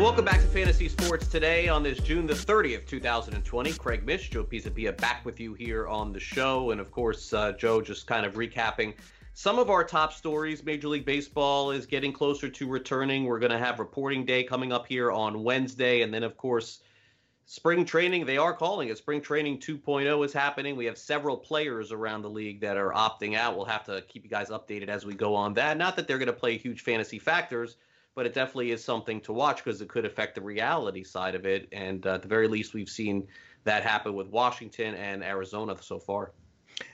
And welcome back to Fantasy Sports today on this June the 30th, 2020. Craig Mish, Joe Pisapia back with you here on the show. And of course, uh, Joe just kind of recapping some of our top stories. Major League Baseball is getting closer to returning. We're going to have reporting day coming up here on Wednesday. And then, of course, spring training, they are calling it. Spring training 2.0 is happening. We have several players around the league that are opting out. We'll have to keep you guys updated as we go on that. Not that they're going to play huge fantasy factors but it definitely is something to watch because it could affect the reality side of it. And uh, at the very least, we've seen that happen with Washington and Arizona so far.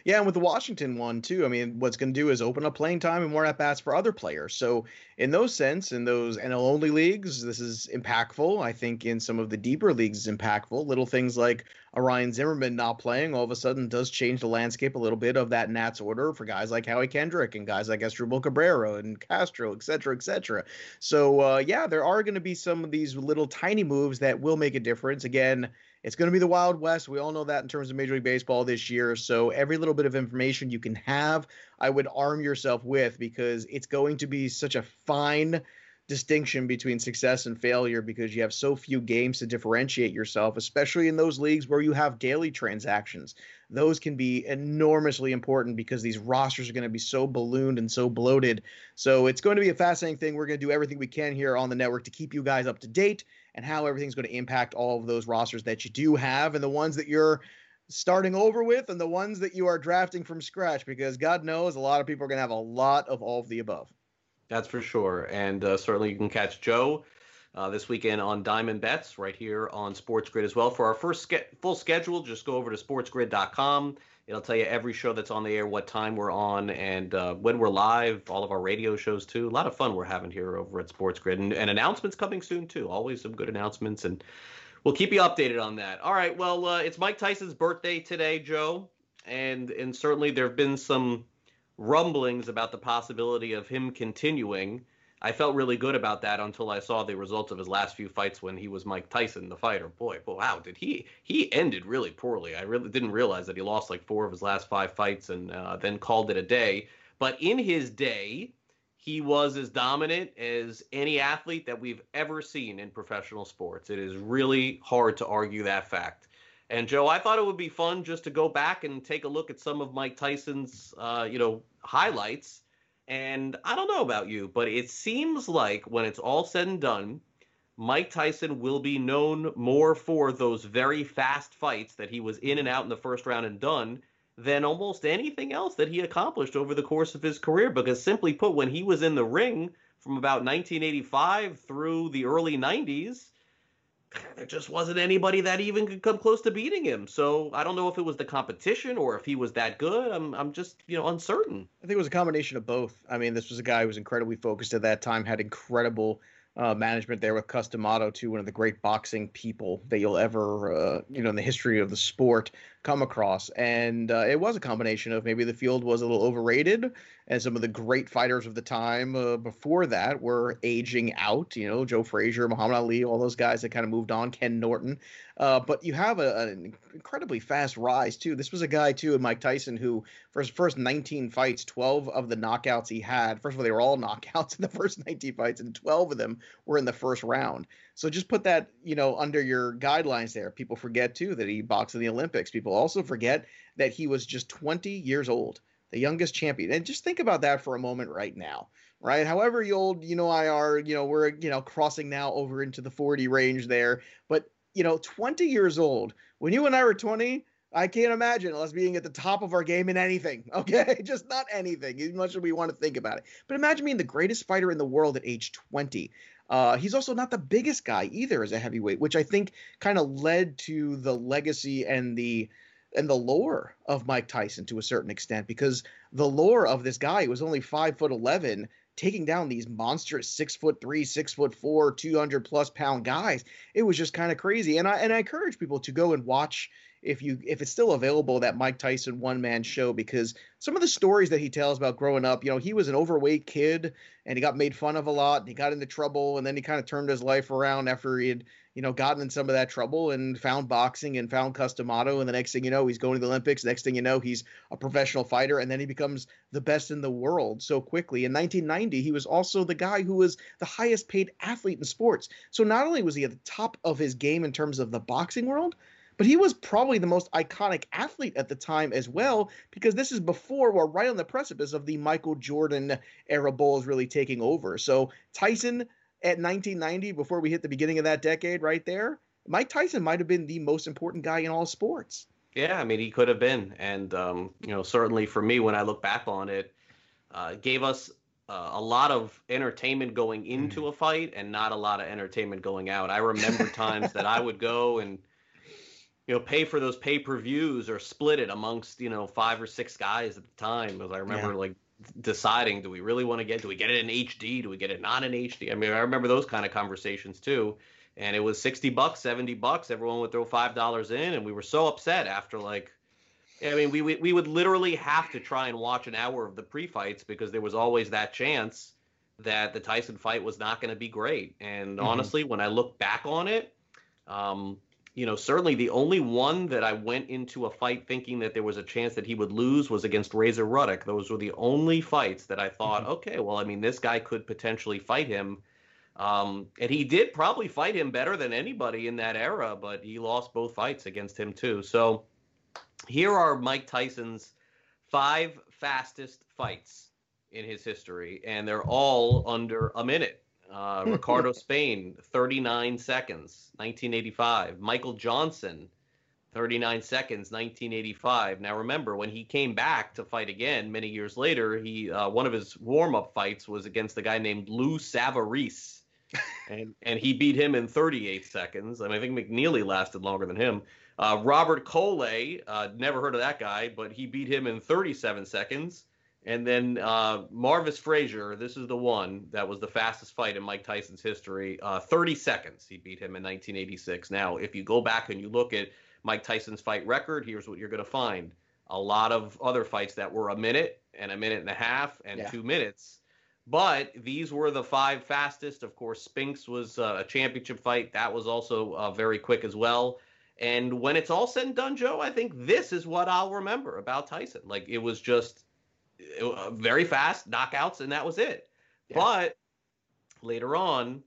Yeah, and with the Washington one too, I mean, what's going to do is open up playing time and more at bats for other players. So, in those sense, in those NL only leagues, this is impactful. I think in some of the deeper leagues, is impactful. Little things like Ryan Zimmerman not playing all of a sudden does change the landscape a little bit of that Nats order for guys like Howie Kendrick and guys like Asdrubal Cabrera and Castro, et cetera, et cetera. So, uh, yeah, there are going to be some of these little tiny moves that will make a difference. Again it's going to be the Wild West. We all know that in terms of Major League Baseball this year. So every little bit of information you can have, I would arm yourself with because it's going to be such a fine distinction between success and failure because you have so few games to differentiate yourself, especially in those leagues where you have daily transactions. Those can be enormously important because these rosters are going to be so ballooned and so bloated. So it's going to be a fascinating thing. We're going to do everything we can here on the network to keep you guys up to date and how everything's going to impact all of those rosters that you do have and the ones that you're starting over with and the ones that you are drafting from scratch because God knows a lot of people are going to have a lot of all of the above. That's for sure. And uh, certainly you can catch Joe uh, this weekend on Diamond Bets right here on Sports Grid as well. For our first ske- full schedule, just go over to sportsgrid.com. It'll tell you every show that's on the air, what time we're on, and uh, when we're live, all of our radio shows too. A lot of fun we're having here over at Sports Grid, and, and announcements coming soon too. Always some good announcements, and we'll keep you updated on that. All right, well, uh, it's Mike Tyson's birthday today, Joe, and and certainly there have been some rumblings about the possibility of him continuing. I felt really good about that until I saw the results of his last few fights when he was Mike Tyson, the fighter. Boy, wow, did he he ended really poorly. I really didn't realize that he lost like four of his last five fights and uh, then called it a day. But in his day, he was as dominant as any athlete that we've ever seen in professional sports. It is really hard to argue that fact. And Joe, I thought it would be fun just to go back and take a look at some of Mike Tyson's, uh, you know, highlights and I don't know about you, but it seems like when it's all said and done, Mike Tyson will be known more for those very fast fights that he was in and out in the first round and done than almost anything else that he accomplished over the course of his career. Because simply put, when he was in the ring from about 1985 through the early 90s, there just wasn't anybody that even could come close to beating him. So I don't know if it was the competition or if he was that good. I'm I'm just you know uncertain. I think it was a combination of both. I mean, this was a guy who was incredibly focused at that time, had incredible uh, management there with Cus D'Amato, too, one of the great boxing people that you'll ever, uh, you know, in the history of the sport come across. And uh, it was a combination of maybe the field was a little overrated, and some of the great fighters of the time uh, before that were aging out. You know, Joe Frazier, Muhammad Ali, all those guys that kind of moved on. Ken Norton. Uh, but you have a, an incredibly fast rise too. This was a guy too, Mike Tyson, who for his first 19 fights, 12 of the knockouts he had. First of all, they were all knockouts in the first 19 fights, and 12 of them were in the first round. So just put that, you know, under your guidelines there. People forget too that he boxed in the Olympics. People also forget that he was just 20 years old, the youngest champion. And just think about that for a moment right now right? However old you know I are, you know, we're you know crossing now over into the 40 range there. But you know, 20 years old. When you and I were 20, I can't imagine us being at the top of our game in anything. Okay, just not anything. As much as we want to think about it. But imagine being the greatest fighter in the world at age 20. Uh, he's also not the biggest guy either as a heavyweight, which I think kind of led to the legacy and the and the lore of Mike Tyson to a certain extent because the lore of this guy who was only five foot eleven taking down these monstrous six foot three, six foot four, 200 plus pound guys. It was just kind of crazy. And I, and I encourage people to go and watch if you if it's still available that Mike Tyson one man show because some of the stories that he tells about growing up, you know, he was an overweight kid and he got made fun of a lot and he got into trouble and then he kind of turned his life around after he had you know gotten in some of that trouble and found boxing and found Cus D'Amato and the next thing you know he's going to the Olympics. Next thing you know he's a professional fighter and then he becomes the best in the world so quickly. In 1990 he was also the guy who was the highest paid athlete in sports. So not only was he at the top of his game in terms of the boxing world but he was probably the most iconic athlete at the time as well, because this is before we're right on the precipice of the Michael Jordan era Bulls really taking over. So Tyson at 1990, before we hit the beginning of that decade, right there, Mike Tyson might have been the most important guy in all sports. Yeah, I mean, he could have been, and um, you know, certainly for me, when I look back on it, uh, gave us uh, a lot of entertainment going into mm. a fight and not a lot of entertainment going out. I remember times that I would go and you know, pay for those pay per views or split it amongst, you know, five or six guys at the time. Because I remember yeah. like deciding, do we really want to get, do we get it in HD? Do we get it not in HD? I mean, I remember those kind of conversations too. And it was 60 bucks, 70 bucks. Everyone would throw $5 in. And we were so upset after like, I mean, we, we, we would literally have to try and watch an hour of the pre fights because there was always that chance that the Tyson fight was not going to be great. And mm-hmm. honestly, when I look back on it, um, you know, certainly the only one that I went into a fight thinking that there was a chance that he would lose was against Razor Ruddock. Those were the only fights that I thought, mm-hmm. okay, well, I mean, this guy could potentially fight him. Um, and he did probably fight him better than anybody in that era, but he lost both fights against him too. So here are Mike Tyson's five fastest fights in his history, and they're all under a minute. Uh, Ricardo Spain, 39 seconds, 1985. Michael Johnson, 39 seconds, 1985. Now remember, when he came back to fight again many years later, he uh, one of his warm-up fights was against a guy named Lou Savarese, and and he beat him in 38 seconds. I mean, I think McNeeley lasted longer than him. Uh, Robert Colay, uh, never heard of that guy, but he beat him in 37 seconds. And then uh, Marvis Frazier, this is the one that was the fastest fight in Mike Tyson's history. Uh, 30 seconds he beat him in 1986. Now, if you go back and you look at Mike Tyson's fight record, here's what you're going to find a lot of other fights that were a minute and a minute and a half and yeah. two minutes. But these were the five fastest. Of course, Spinks was uh, a championship fight. That was also uh, very quick as well. And when it's all said and done, Joe, I think this is what I'll remember about Tyson. Like it was just very fast knockouts, and that was it. Yeah. But later on,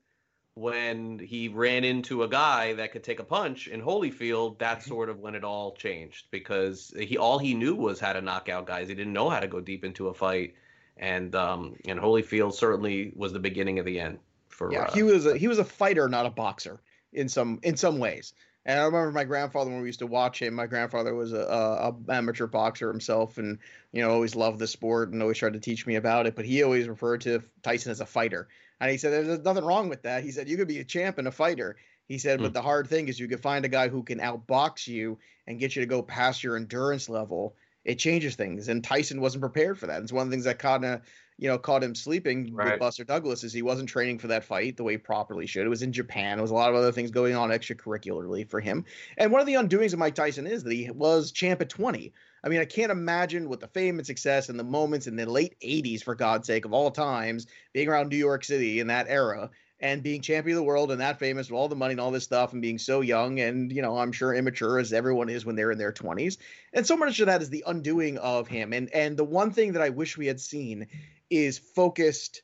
when he ran into a guy that could take a punch in Holyfield, that's mm-hmm. sort of when it all changed because he all he knew was how to knock out guys. He didn't know how to go deep into a fight, and um, and Holyfield certainly was the beginning of the end for. Yeah, uh, he was a, he was a fighter, not a boxer in some in some ways. And I remember my grandfather when we used to watch him. My grandfather was a, a, a, amateur boxer himself, and you know always loved the sport and always tried to teach me about it. But he always referred to Tyson as a fighter, and he said there's nothing wrong with that. He said you could be a champ and a fighter. He said, mm. but the hard thing is you could find a guy who can outbox you and get you to go past your endurance level. It changes things, and Tyson wasn't prepared for that. It's one of the things that kind of you know, caught him sleeping right. with Buster Douglas is he wasn't training for that fight the way he properly should. It was in Japan. There was a lot of other things going on extracurricularly for him. And one of the undoings of Mike Tyson is that he was champ at 20. I mean, I can't imagine with the fame and success and the moments in the late 80s, for God's sake, of all times, being around New York City in that era and being champion of the world and that famous with all the money and all this stuff and being so young and you know i'm sure immature as everyone is when they're in their 20s and so much of that is the undoing of him and and the one thing that i wish we had seen is focused,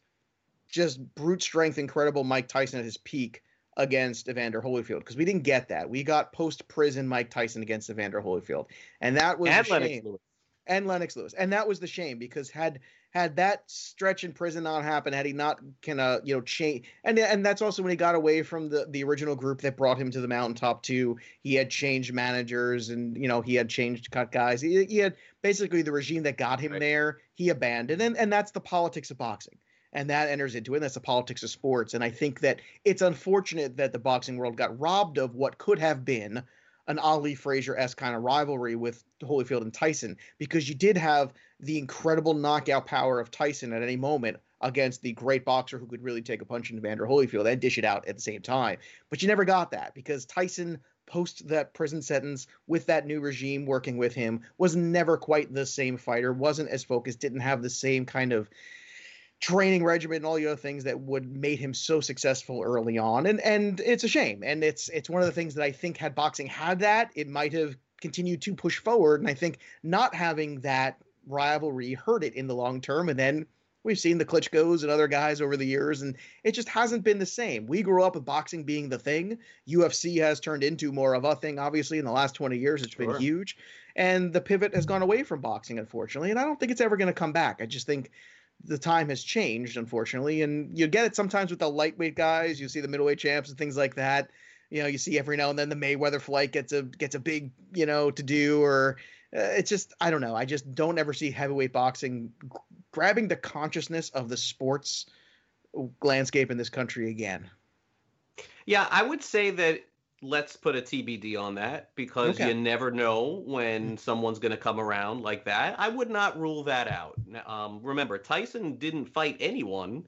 just brute strength, incredible Mike Tyson at his peak against Evander Holyfield because we didn't get that. We got post prison Mike Tyson against Evander Holyfield, and that was and Lennox shame. Lewis. And Lennox Lewis, and that was the shame because had had that stretch in prison not happened, had he not kind of you know change, and and that's also when he got away from the the original group that brought him to the mountaintop too. He had changed managers, and you know he had changed cut guys. He, he had basically the regime that got him right. there. He abandoned, and and that's the politics of boxing and that enters into it. And that's the politics of sports. And I think that it's unfortunate that the boxing world got robbed of what could have been an Ali Frazier esque kind of rivalry with Holyfield and Tyson because you did have the incredible knockout power of Tyson at any moment against the great boxer who could really take a punch in Evander Holyfield and dish it out at the same time. But you never got that because Tyson post that prison sentence with that new regime working with him was never quite the same fighter, wasn't as focused, didn't have the same kind of training regimen and all the other things that would made him so successful early on. And and it's a shame. And it's it's one of the things that I think had boxing had that, it might have continued to push forward. And I think not having that rivalry hurt it in the long term. And then we've seen the Klitschko's and other guys over the years, and it just hasn't been the same. We grew up with boxing being the thing. UFC has turned into more of a thing, obviously, in the last 20 years. It's sure. been huge. And the pivot has gone away from boxing, unfortunately. And I don't think it's ever going to come back. I just think the time has changed, unfortunately. And you get it sometimes with the lightweight guys. You see the middleweight champs and things like that. You know, you see every now and then the Mayweather flight gets a gets a big, you know, to do or it's just I don't know. I just don't ever see heavyweight boxing grabbing the consciousness of the sports landscape in this country again. Yeah, I would say that let's put a TBD on that because okay. you never know when mm. someone's going to come around like that. I would not rule that out. Um, remember, Tyson didn't fight anyone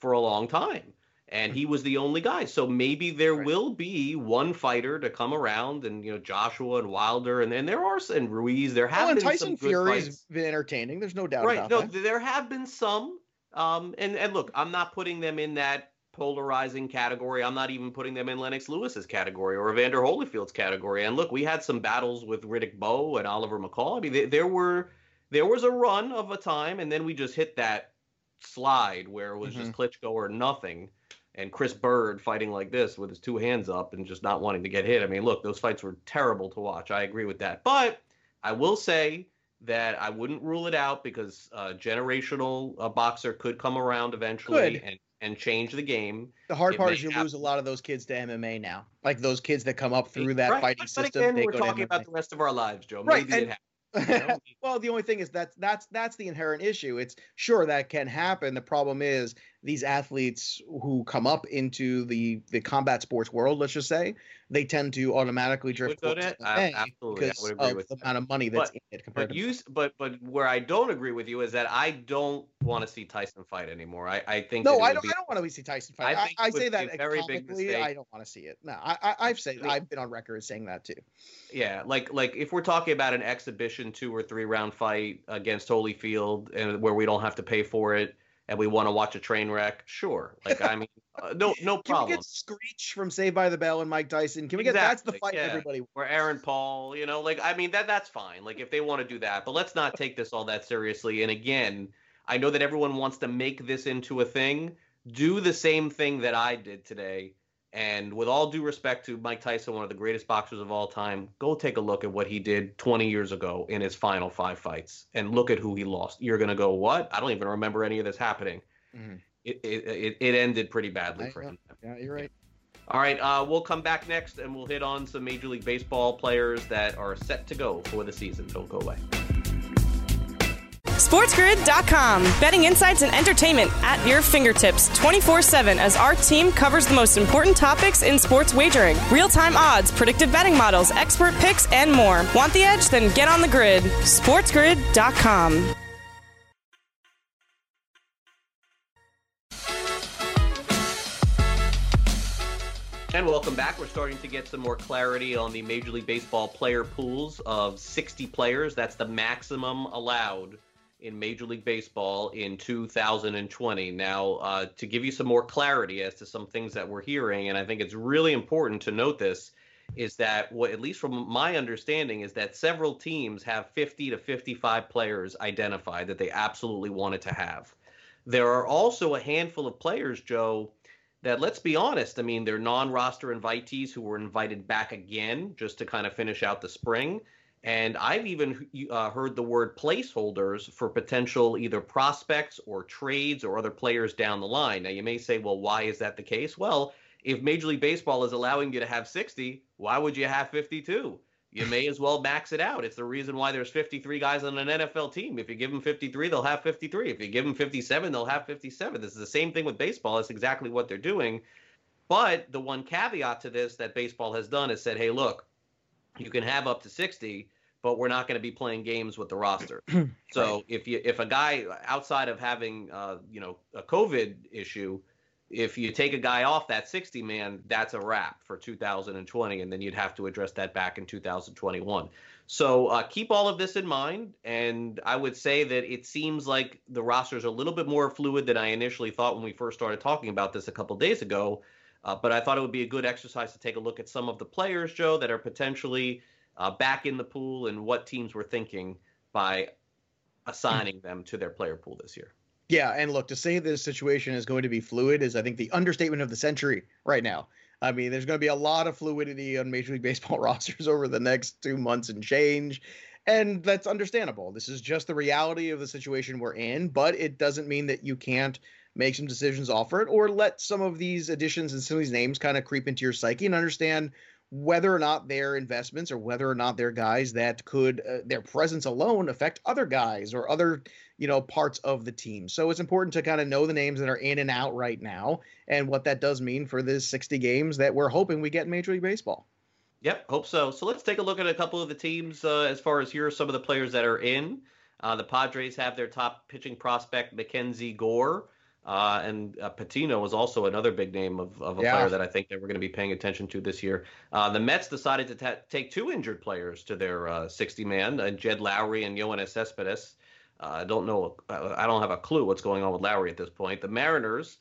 for a long time and he was the only guy. So maybe there right. will be one fighter to come around, and you know Joshua and Wilder, and then there are and Ruiz. There have oh, been Tyson some Fury's fights. been entertaining. There's no doubt right. about no, that. there have been some. Um, and and look, I'm not putting them in that polarizing category. I'm not even putting them in Lennox Lewis's category or Evander Holyfield's category. And look, we had some battles with Riddick Bowe and Oliver McCall. I mean, they, there were there was a run of a time, and then we just hit that slide where it was mm-hmm. just Klitschko or nothing and Chris Byrd fighting like this with his two hands up and just not wanting to get hit. I mean, look, those fights were terrible to watch. I agree with that. But I will say that I wouldn't rule it out because a generational uh, boxer could come around eventually and, and change the game. The hard it part is you lose a lot of those kids to MMA now. Like those kids that come up through that right. fighting but, system. Again, we're talking about the rest of our lives, Joe. Maybe right. And, well, the only thing is that that's that's the inherent issue. It's sure that can happen. The problem is these athletes who come up into the the combat sports world, let's just say, they tend to automatically drift towards it. absolutely, because of the amount of money that's but, in it compared but to but but where I don't agree with you is that I don't want to see Tyson fight anymore. I, I think no, I don't. Be, I don't want to see Tyson fight. I, I, I say that very big mistake. I don't want to see it. No, I, I have said I've been on record as saying that too. Yeah, like like if we're talking about an exhibition two or three round fight against Holyfield and where we don't have to pay for it and we want to watch a train wreck, sure. Like I mean, uh, no no problem. Can we get Screech from Saved by the Bell and Mike Tyson? Can we get that's the fight yeah. everybody or Aaron Paul? You know, like I mean that that's fine. Like if they want to do that, but let's not take this all that seriously. And again, I know that everyone wants to make this into a thing. Do the same thing that I did today and with all due respect to Mike Tyson, one of the greatest boxers of all time, go take a look at what he did 20 years ago in his final five fights and look at who he lost. You're going to go, what? I don't even remember any of this happening. Mm-hmm. It, it, it, ended pretty badly I, for him. Yeah, you're right. All right, uh, we'll come back next and we'll hit on some Major League Baseball players that are set to go for the season. Don't go away. SportsGrid.com. Betting insights and entertainment at your fingertips 24 7 as our team covers the most important topics in sports wagering real time odds, predictive betting models, expert picks, and more. Want the edge? Then get on the grid. SportsGrid.com. And welcome back. We're starting to get some more clarity on the Major League Baseball player pools of 60 players. That's the maximum allowed in Major League Baseball in 2020. Now, uh, to give you some more clarity as to some things that we're hearing, and I think it's really important to note this, is that what, at least from my understanding, is that several teams have 50 to 55 players identified that they absolutely wanted to have. There are also a handful of players, Joe, that let's be honest, I mean, they're non roster invitees who were invited back again just to kind of finish out the spring. And I've even uh, heard the word placeholders for potential either prospects or trades or other players down the line. Now, you may say, well, why is that the case? Well, if Major League Baseball is allowing you to have 60, why would you have 52? You may as well max it out. It's the reason why there's 53 guys on an NFL team. If you give them 53, they'll have 53. If you give them 57, they'll have 57. This is the same thing with baseball. It's exactly what they're doing. But the one caveat to this that baseball has done is said, hey, look, you can have up to 60 but we're not going to be playing games with the roster so if you if a guy outside of having uh, you know a covid issue if you take a guy off that 60 man, that's a wrap for 2020, and then you'd have to address that back in 2021. So uh, keep all of this in mind, and I would say that it seems like the rosters a little bit more fluid than I initially thought when we first started talking about this a couple days ago. Uh, but I thought it would be a good exercise to take a look at some of the players, Joe, that are potentially uh, back in the pool and what teams were thinking by assigning them to their player pool this year. Yeah, and look, to say this situation is going to be fluid is, I think, the understatement of the century right now. I mean, there's going to be a lot of fluidity on Major League Baseball rosters over the next two months and change. And that's understandable. This is just the reality of the situation we're in, but it doesn't mean that you can't make some decisions off it or let some of these additions and some of these names kind of creep into your psyche and understand whether or not they're investments or whether or not they're guys that could uh, their presence alone affect other guys or other you know parts of the team. So it's important to kind of know the names that are in and out right now and what that does mean for the 60 games that we're hoping we get in major league baseball. Yep hope so. So let's take a look at a couple of the teams uh, as far as here are some of the players that are in. Uh, the padres have their top pitching prospect mackenzie gore uh, and uh, Patino was also another big name of, of a yeah. player that I think that we're going to be paying attention to this year. Uh, the Mets decided to ta- take two injured players to their 60 uh, man, uh, Jed Lowrie and Yoenis Cespedes. Uh, I don't know. I don't have a clue what's going on with Lowrie at this point. The Mariners,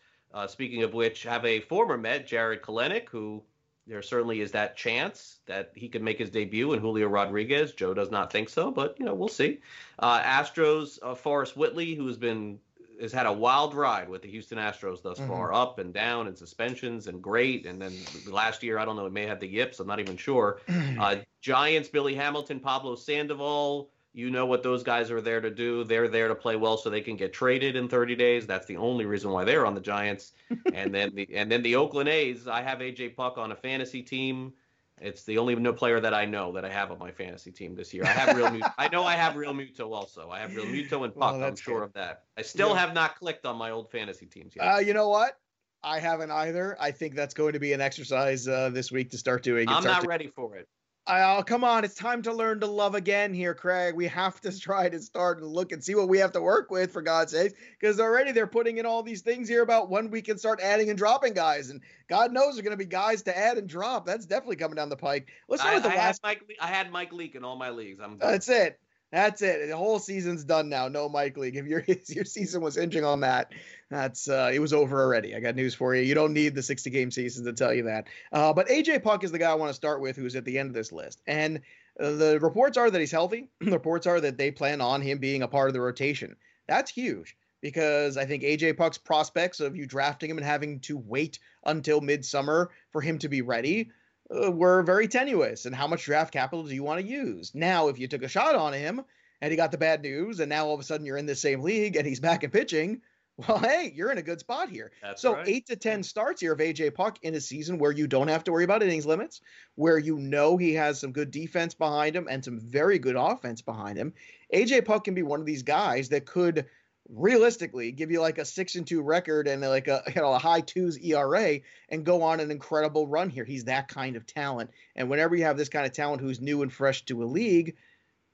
speaking of which, have a former Met, Jarred Kelenic, who there certainly is that chance that he could make his debut in Julio Rodriguez. Joe does not think so, but you know we'll see. Astros, Forrest Whitley, who has been has had a wild ride with the Houston Astros thus mm-hmm. far, up and down and suspensions and great. And then last year, I don't know, it may have the yips. I'm not even sure. Uh, Giants, Billy Hamilton, Pablo Sandoval. You know what those guys are there to do. They're there to play well so they can get traded in 30 days. That's the only reason why they're on the Giants. and then the and then the Oakland A's. I have AJ Puk on a fantasy team. It's the only no player that I know that I have on my fantasy team this year. I have Realmuto. I know I have real Muto also. I have real Muto and Puk. Well, I'm sure good. of that. I still yeah. have not clicked on my old fantasy teams yet. Uh, you know what? I haven't either. I think that's going to be an exercise uh, this week to start doing. I'm start not ready for it. Oh, come on. It's time to learn to love again here, Craig. We have to try to start and look and see what we have to work with, for God's sake, because already they're putting in all these things here about when we can start adding and dropping guys. And God knows there're going to be guys to add and drop. That's definitely coming down the pike. Let's start I, with the I last. Had Mike, I had Mike Leake in all my leagues. I'm That's it. That's it. The whole season's done now. No Mike Leake. If your your season was hinging on that, that's uh, it was over already. I got news for you. You don't need the 60 game season to tell you that. Uh, but AJ Puk is the guy I want to start with, who's at the end of this list. And uh, the reports are that he's healthy. the reports are that they plan on him being a part of the rotation. That's huge because I think AJ Puk's prospects of you drafting him and having to wait until midsummer for him to be ready uh, were very tenuous. And how much draft capital do you want to use? Now, if you took a shot on him and he got the bad news, and now all of a sudden you're in the same league and he's back in pitching, well, hey, you're in a good spot here. That's so right. eight to ten starts here of AJ Puk in a season where you don't have to worry about innings limits, where you know he has some good defense behind him and some very good offense behind him. AJ Puk can be one of these guys that could realistically give you like a six and two record and like a you know a high twos ERA and go on an incredible run here. He's that kind of talent. And whenever you have this kind of talent who's new and fresh to a league,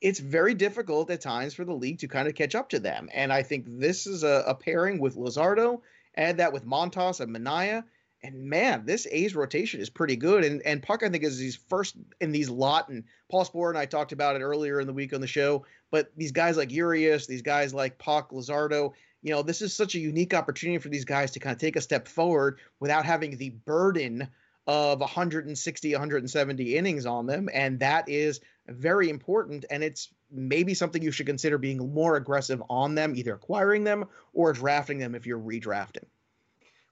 it's very difficult at times for the league to kind of catch up to them. And I think this is a, a pairing with Luzardo, add that with Montas and Manaea. And man, this A's rotation is pretty good. And and Puk, I think, is his first in these lot. And Paul Sporer and I talked about it earlier in the week on the show. But these guys like Urias, these guys like Puk, Luzardo, you know, this is such a unique opportunity for these guys to kind of take a step forward without having the burden of 160, 170 innings on them. And that is very important. And it's maybe something you should consider being more aggressive on them, either acquiring them or drafting them if you're redrafting.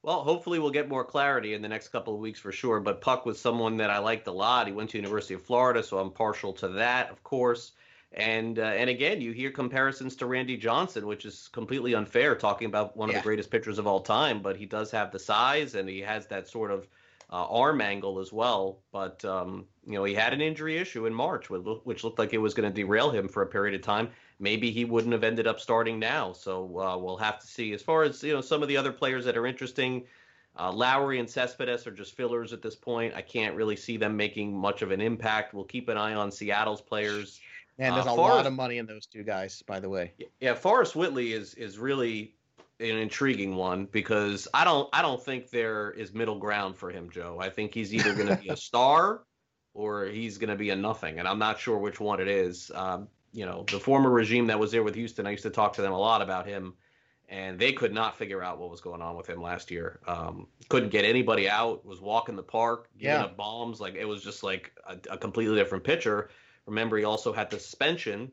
Well, hopefully we'll get more clarity in the next couple of weeks for sure. But Puk was someone that I liked a lot. He went to University of Florida, so I'm partial to that, of course. And uh, and again, you hear comparisons to Randy Johnson, which is completely unfair. Talking about one yeah. of the greatest pitchers of all time, but he does have the size and he has that sort of uh, arm angle as well. But um, you know, he had an injury issue in March, which looked like it was going to derail him for a period of time. Maybe he wouldn't have ended up starting now. So uh, we'll have to see. As far as you know, some of the other players that are interesting. Uh, Lowrie and Cespedes are just fillers at this point. I can't really see them making much of an impact. We'll keep an eye on Seattle's players. And there's uh, a Forrest, lot of money in those two guys, by the way. Yeah, Forrest Whitley is is really an intriguing one because I don't I don't think there is middle ground for him, Joe. I think he's either going to be a star or he's going to be a nothing, and I'm not sure which one it is. Um, you know, the former regime that was there with Houston, I used to talk to them a lot about him, and they could not figure out what was going on with him last year. Um, couldn't get anybody out. Was walking the park, giving Yeah. up bombs. Like it was just like a, a completely different pitcher. Remember, he also had the suspension,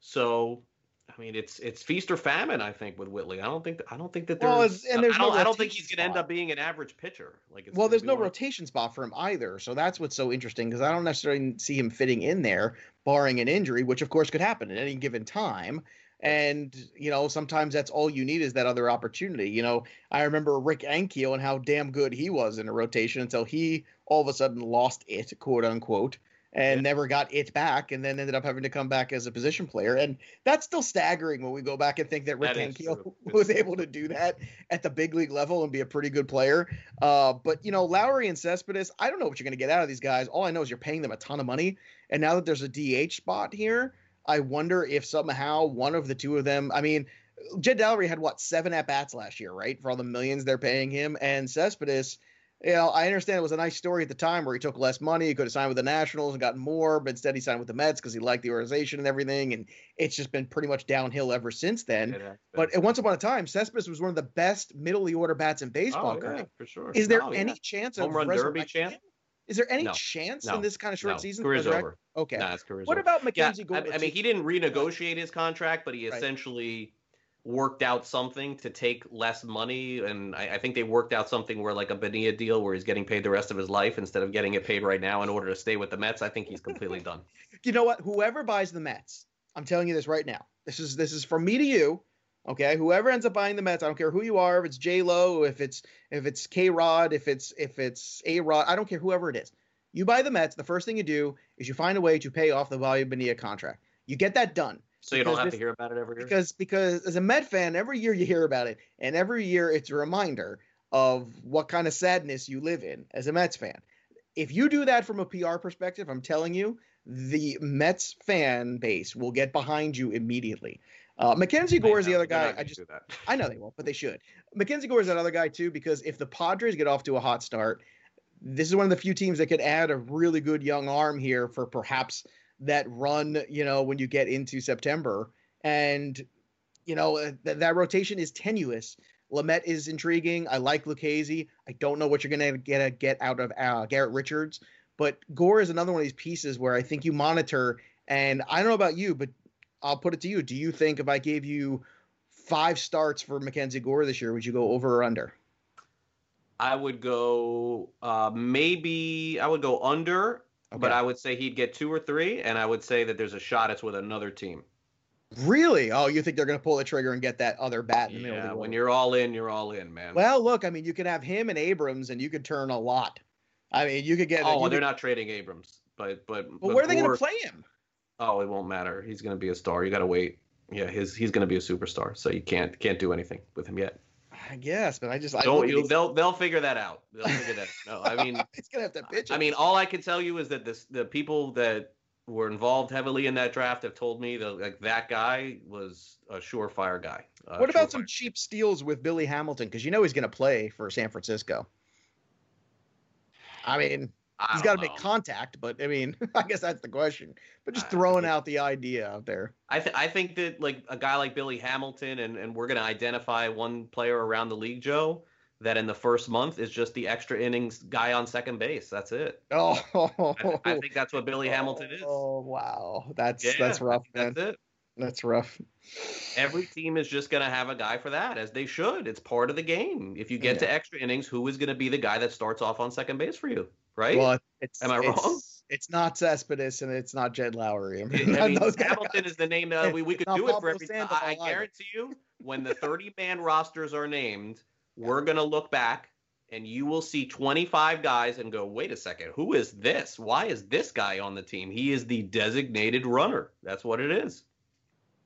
so. I mean, it's it's feast or famine. I think with Whitley, I don't think I don't think that there's. Well, and there's I don't, no I don't think he's going to end up being an average pitcher. Like, it's well, there's no one of- rotation spot for him either, so that's what's so interesting because I don't necessarily see him fitting in there, barring an injury, which of course could happen at any given time. And you know, sometimes that's all you need is that other opportunity. You know, I remember Rick Ankiel and how damn good he was in a rotation until he all of a sudden lost it, quote unquote, and Yeah. never got it back, and then ended up having to come back as a position player. And that's still staggering when we go back and think that Rick Ankiel was able to do that at the big league level and be a pretty good player. Uh, but you know, Lowrie and Cespedes, I don't know what you're going to get out of these guys. All I know is you're paying them a ton of money, and now that there's a DH spot here, I wonder if somehow one of the two of them. I mean, Jed Lowrie had what seven at bats last year, right? For all the millions they're paying him, and Cespedes. You know, I understand it was a nice story at the time where he took less money. He could have signed with the Nationals and gotten more, but instead he signed with the Mets because he liked the organization and everything. And it's just been pretty much downhill ever since then. It has been. But once upon a time, Cespedes was one of the best middle of the order bats in baseball. oh, yeah, for sure. Is there No, yeah. any chance of Home run derby chance? Is there any No. chance No. in this kind of short no, season? Career's resurrect- over. Okay. Nah, career's what over. about Yeah, Mackenzie I, Gore? I mean, he didn't renegotiate his contract, but he Right. essentially worked out something to take less money, and I, I think they worked out something where like a Benia deal, where he's getting paid the rest of his life instead of getting it paid right now in order to stay with the Mets. I think he's completely done. you know what? Whoever buys the Mets, I'm telling you this right now. This is this is from me to you. Okay, whoever ends up buying the Mets, I don't care who you are, if it's J Lo, if it's if it's K Rod, if it's if it's A Rod, I don't care whoever it is. You buy the Mets, the first thing you do is you find a way to pay off the Bobby Bonilla contract. You get that done. So you don't have this- to hear about it every year. because because as a Met fan, every year you hear about it, and every year it's a reminder of what kind of sadness you live in as a Mets fan. If you do that from a PR perspective, I'm telling you, the Mets fan base will get behind you immediately. Uh, Mackenzie Gore is the other guy. I just do that. I know they won't, but they should. Mackenzie Gore is another guy too, because if the Padres get off to a hot start, this is one of the few teams that could add a really good young arm here for perhaps that run, you know, when you get into September. And, you know, uh, th- that rotation is tenuous. Lamet is intriguing. I like Lucchesi. I don't know what you're going to get get out of uh, Garrett Richards, but Gore is another one of these pieces where I think you monitor. And I don't know about you, but I'll put it to you. Do you think if I gave you five starts for Mackenzie Gore this year, would you go over or under? I would go uh, maybe I would go under, but I would say he'd get two or three, and I would say that there's a shot it's with another team. Really? Oh, you think they're going to pull the trigger and get that other bat in the middle Yeah, the when you're all in, you're all in, man. Well, look, I mean, you could have him and Abrams, and you could turn a lot. I mean, you could get. oh, well, they're could- not trading Abrams, but but. But but where are they going to play him? Oh, it won't matter. He's going to be a star. You got to wait. Yeah, his he's going to be a superstar. So you can't can't do anything with him yet. I guess, but I just I Don't you? They'll they'll figure that out. They'll figure that. out. No, I mean, it's to have to pitch. I him. mean, all I can tell you is that this the people that were involved heavily in that draft have told me that like that guy was a surefire guy. Uh, what about some cheap steals with Billy Hamilton? Because you know he's going to play for San Francisco. I mean, I he's got to make contact, but I mean, I guess that's the question. But just throwing out the idea out there. I th- I think that like a guy like Billy Hamilton, and and we're gonna identify one player around the league, Joe, that in the first month is just the extra innings guy on second base. That's it. Oh, I, th- I think that's what Billy Hamilton is. Oh wow, that's Yeah, that's rough, man. That's it. That's rough. Every team is just going to have a guy for that, as they should. It's part of the game. If you get to extra innings, who is going to be the guy that starts off on second base for you, right? Well, it's Am I it's, wrong? It's not Cespedes and it's not Jed Lowrie. I I mean, mean, those guys- Hamilton is the name that we, we could do it for every. Sandoval I, I guarantee you, when the 30 man rosters are named, we're going to look back and you will see 25 guys and go, wait a second, who is this? Why is this guy on the team? He is the designated runner. That's what it is.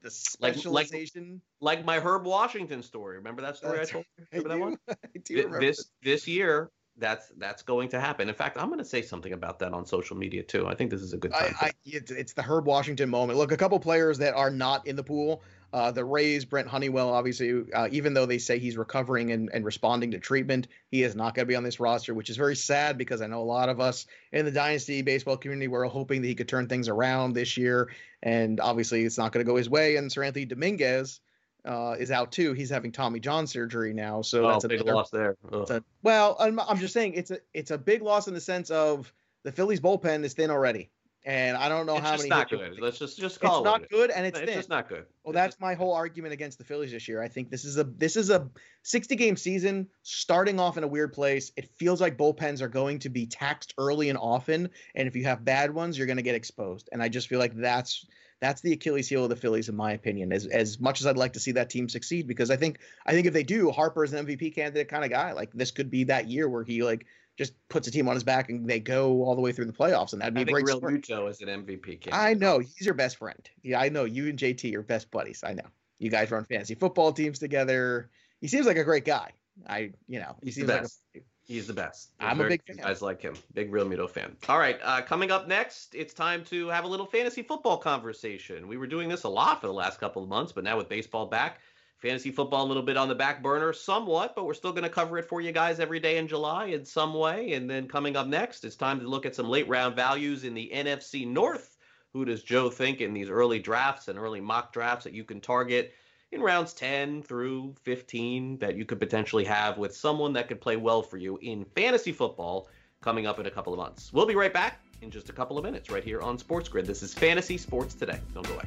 the like- specialization. Like my Herb Washington story. Remember that story That's I told you? I Remember that one? I do remember this this year that's that's going to happen. In fact, I'm going to say something about that on social media too. I think this is a good time. I, I, it's, it's the Herb Washington moment. Look, a couple players that are not in the pool. Uh, the Rays, Brent Honeywell, obviously, uh, even though they say he's recovering and, and responding to treatment, he is not going to be on this roster, which is very sad because I know a lot of us in the Dynasty baseball community were hoping that he could turn things around this year. And obviously, it's not going to go his way. And Seranthony Dominguez, uh, is out too. He's having Tommy John surgery now, so oh, that's a big loss there. A, well, I'm, I'm just saying it's a it's a big loss in the sense of the Phillies bullpen is thin already, and I don't know it's how just many. Not good. Let's just just call it's it. not good, and it's, it's thin. just not good. Well, that's my whole argument against the Phillies this year. I think this is a this is a 60 game season starting off in a weird place. It feels like bullpens are going to be taxed early and often, and if you have bad ones, you're going to get exposed. And I just feel like that's that's the Achilles heel of the Phillies, in my opinion. As as much as I'd like to see that team succeed, because I think I think if they do, Harper's an MVP candidate kind of guy. Like this could be that year where he like just puts a team on his back and they go all the way through the playoffs, and that'd be I a great. Real. Muto is an MVP candidate. I know he's your best friend. Yeah, I know you and JT are best buddies. I know you guys run fantasy football teams together. He seems like a great guy. I, you know, he seems like a, He's the best. I'm a big fan. Guys like him. Big Real Muto fan. All right. Uh, coming up next, it's time to have a little fantasy football conversation. We were doing this a lot for the last couple of months, but now with baseball back, fantasy football a little bit on the back burner somewhat, but we're still going to cover it for you guys every day in July in some way. And then coming up next, it's time to look at some late round values in the NFC North. Who does Joe think in these early drafts and early mock drafts that you can target? In rounds 10 through 15 that you could potentially have with someone that could play well for you in fantasy football coming up in a couple of months. We'll be right back in just a couple of minutes right here on Sports Grid. This is Fantasy Sports Today. Don't go away.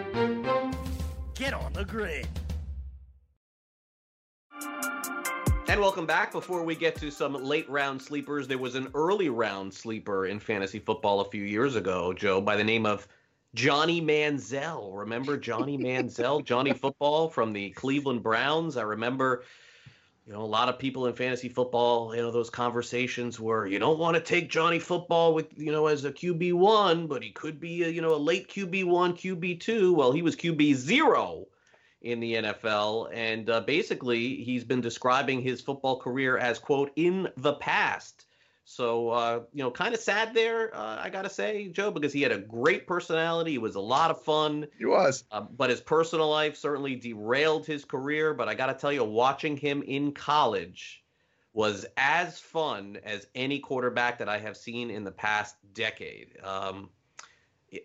Get on the grid. And welcome back. Before we get to some late round sleepers, there was an early round sleeper in fantasy football a few years ago, Joe, by the name of Johnny Manziel. Remember Johnny Manziel, Johnny Football from the Cleveland Browns? I remember, you know, a lot of people in fantasy football, you know, those conversations where you don't want to take Johnny Football with, you know, as a QB1, but he could be, a, you know, a late QB1, QB2. Well, he was QB0 in the NFL. And uh, basically, he's been describing his football career as, quote, in the past. So, uh, you know, kind of sad there, uh, I got to say, Joe, because he had a great personality. He was a lot of fun. He was. Uh, but his personal life certainly derailed his career. But I got to tell you, watching him in college was as fun as any quarterback that I have seen in the past decade. Um,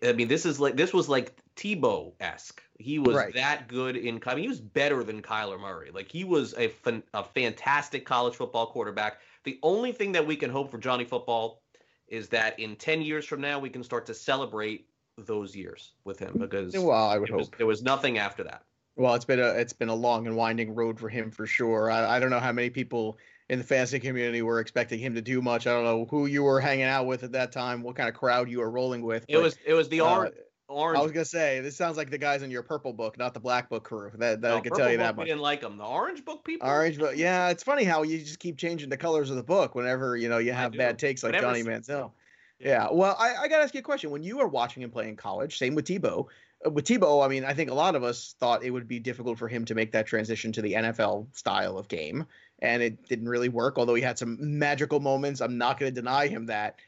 I mean, this is like this was like Tebow esque. He was Right. that good in. I mean, he was better than Kyler Murray. Like he was a fan, a fantastic college football quarterback. The only thing that we can hope for Johnny Football is that in ten years from now we can start to celebrate those years with him because Well, I would there was, hope. there was nothing after that. Well, it's been a it's been a long and winding road for him for sure. I, I don't know how many people in the fantasy community were expecting him to do much. I don't know who you were hanging out with at that time, what kind of crowd you were rolling with. It but, was it was the uh, orange. I was gonna say this sounds like the guys in your purple book, not the black book crew. That, that I no, can Purple tell you that We much. didn't like them. The orange book people. Orange, book. yeah, it's funny how you just keep changing the colors of the book whenever you know you have bad takes like Johnny Manziel. Yeah, well, I, I gotta ask you a question. When you were watching him play in college, same with Tebow. uh, With Tebow, I mean, I think a lot of us thought it would be difficult for him to make that transition to the NFL style of game, and it didn't really work. Although he had some magical moments, I'm not going to deny him that.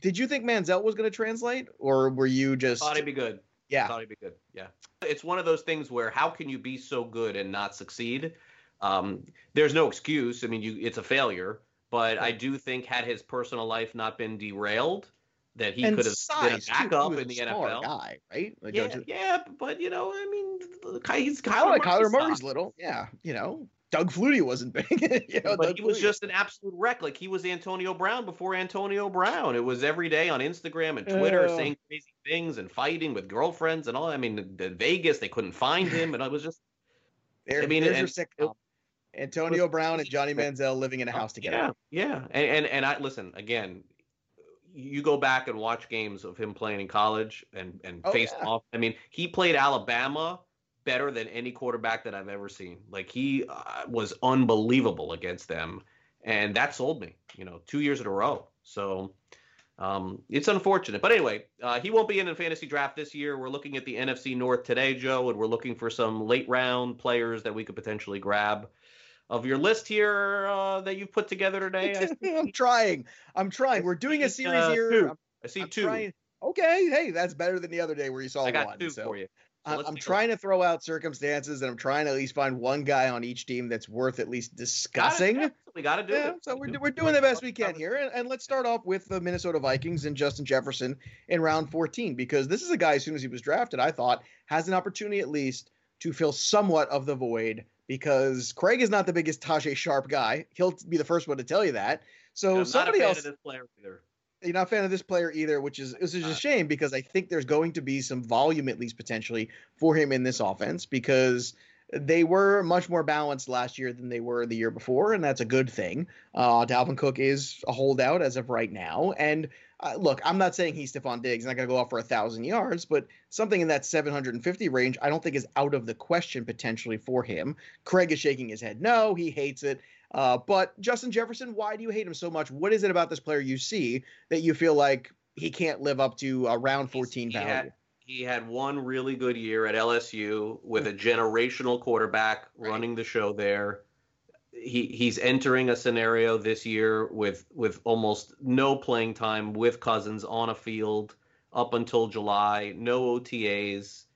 Did you think Manziel was going to translate, or were you just Thought he'd be good. yeah? Thought he'd be good. Yeah. It's one of those things where how can you be so good and not succeed? Um, there's no excuse. I mean, you it's a failure. But I do think had his personal life not been derailed, that he could have been a backup in the a NFL. guy, right? Like, Yeah, you- yeah, but you know, I mean, he's I Kyler, Kyler Murray's Murray's little. Yeah, you know, Doug Flutie wasn't big. you know, but Doug he was Flutie. just an absolute wreck. Like he was Antonio Brown before Antonio Brown. It was every day on Instagram and Twitter saying crazy things and fighting with girlfriends and all. I mean, the, Vegas they couldn't find him, and it was just there, I mean, there's and- your sitcom. Antonio Brown and Johnny Manziel living in a oh, house together. Yeah, yeah. And, and and I listen again. You go back and watch games of him playing in college and and Oh, face yeah. off. I mean, he played Alabama better than any quarterback that I've ever seen. Like he uh, was unbelievable against them, and that sold me. You know, two years in a row. So. Um, it's unfortunate, but anyway, uh, he won't be in the fantasy draft this year. We're looking at the NFC North today, Joe, and we're looking for some late round players that we could potentially grab. Of your list here uh, that you've put together today, I I'm trying. I'm trying. We're doing a series uh, here. two. I see I'm two. trying- Okay, hey, that's better than the other day where you saw I got one. two so for you. So I- let's I'm a- trying to throw out circumstances, and I'm trying to at least find one guy on each team that's worth at least discussing. we got to do Yeah, it. so we're, we're doing the best we can here. And, and let's start off with the Minnesota Vikings and Justin Jefferson in round 14, because this is a guy, as soon as he was drafted, I thought has an opportunity at least to fill somewhat of the void, because Craig is not the biggest Tajae Sharpe guy. He'll be the first one to tell you that. So I'm somebody else of this player either. you're not a fan of this player either, which is which is a Uh, shame because I think there's going to be some volume at least potentially for him in this offense because they were much more balanced last year than they were the year before, and that's a good thing. Uh, Dalvin Cook is a holdout as of right now, and uh, look, I'm not saying he's Stefon Diggs, not going to go off for a thousand yards, but something in that 750 range, I don't think is out of the question potentially for him. Craig is shaking his head. No, he hates it. Uh, but Justin Jefferson, why do you hate him so much? What is it about this player you see that you feel like he can't live up to a round 14 He value? had, he had one really good year at LSU with a generational quarterback Right. running the show there. He he's entering a scenario this year with with almost no playing time with Cousins on a field up until July, no OTAs.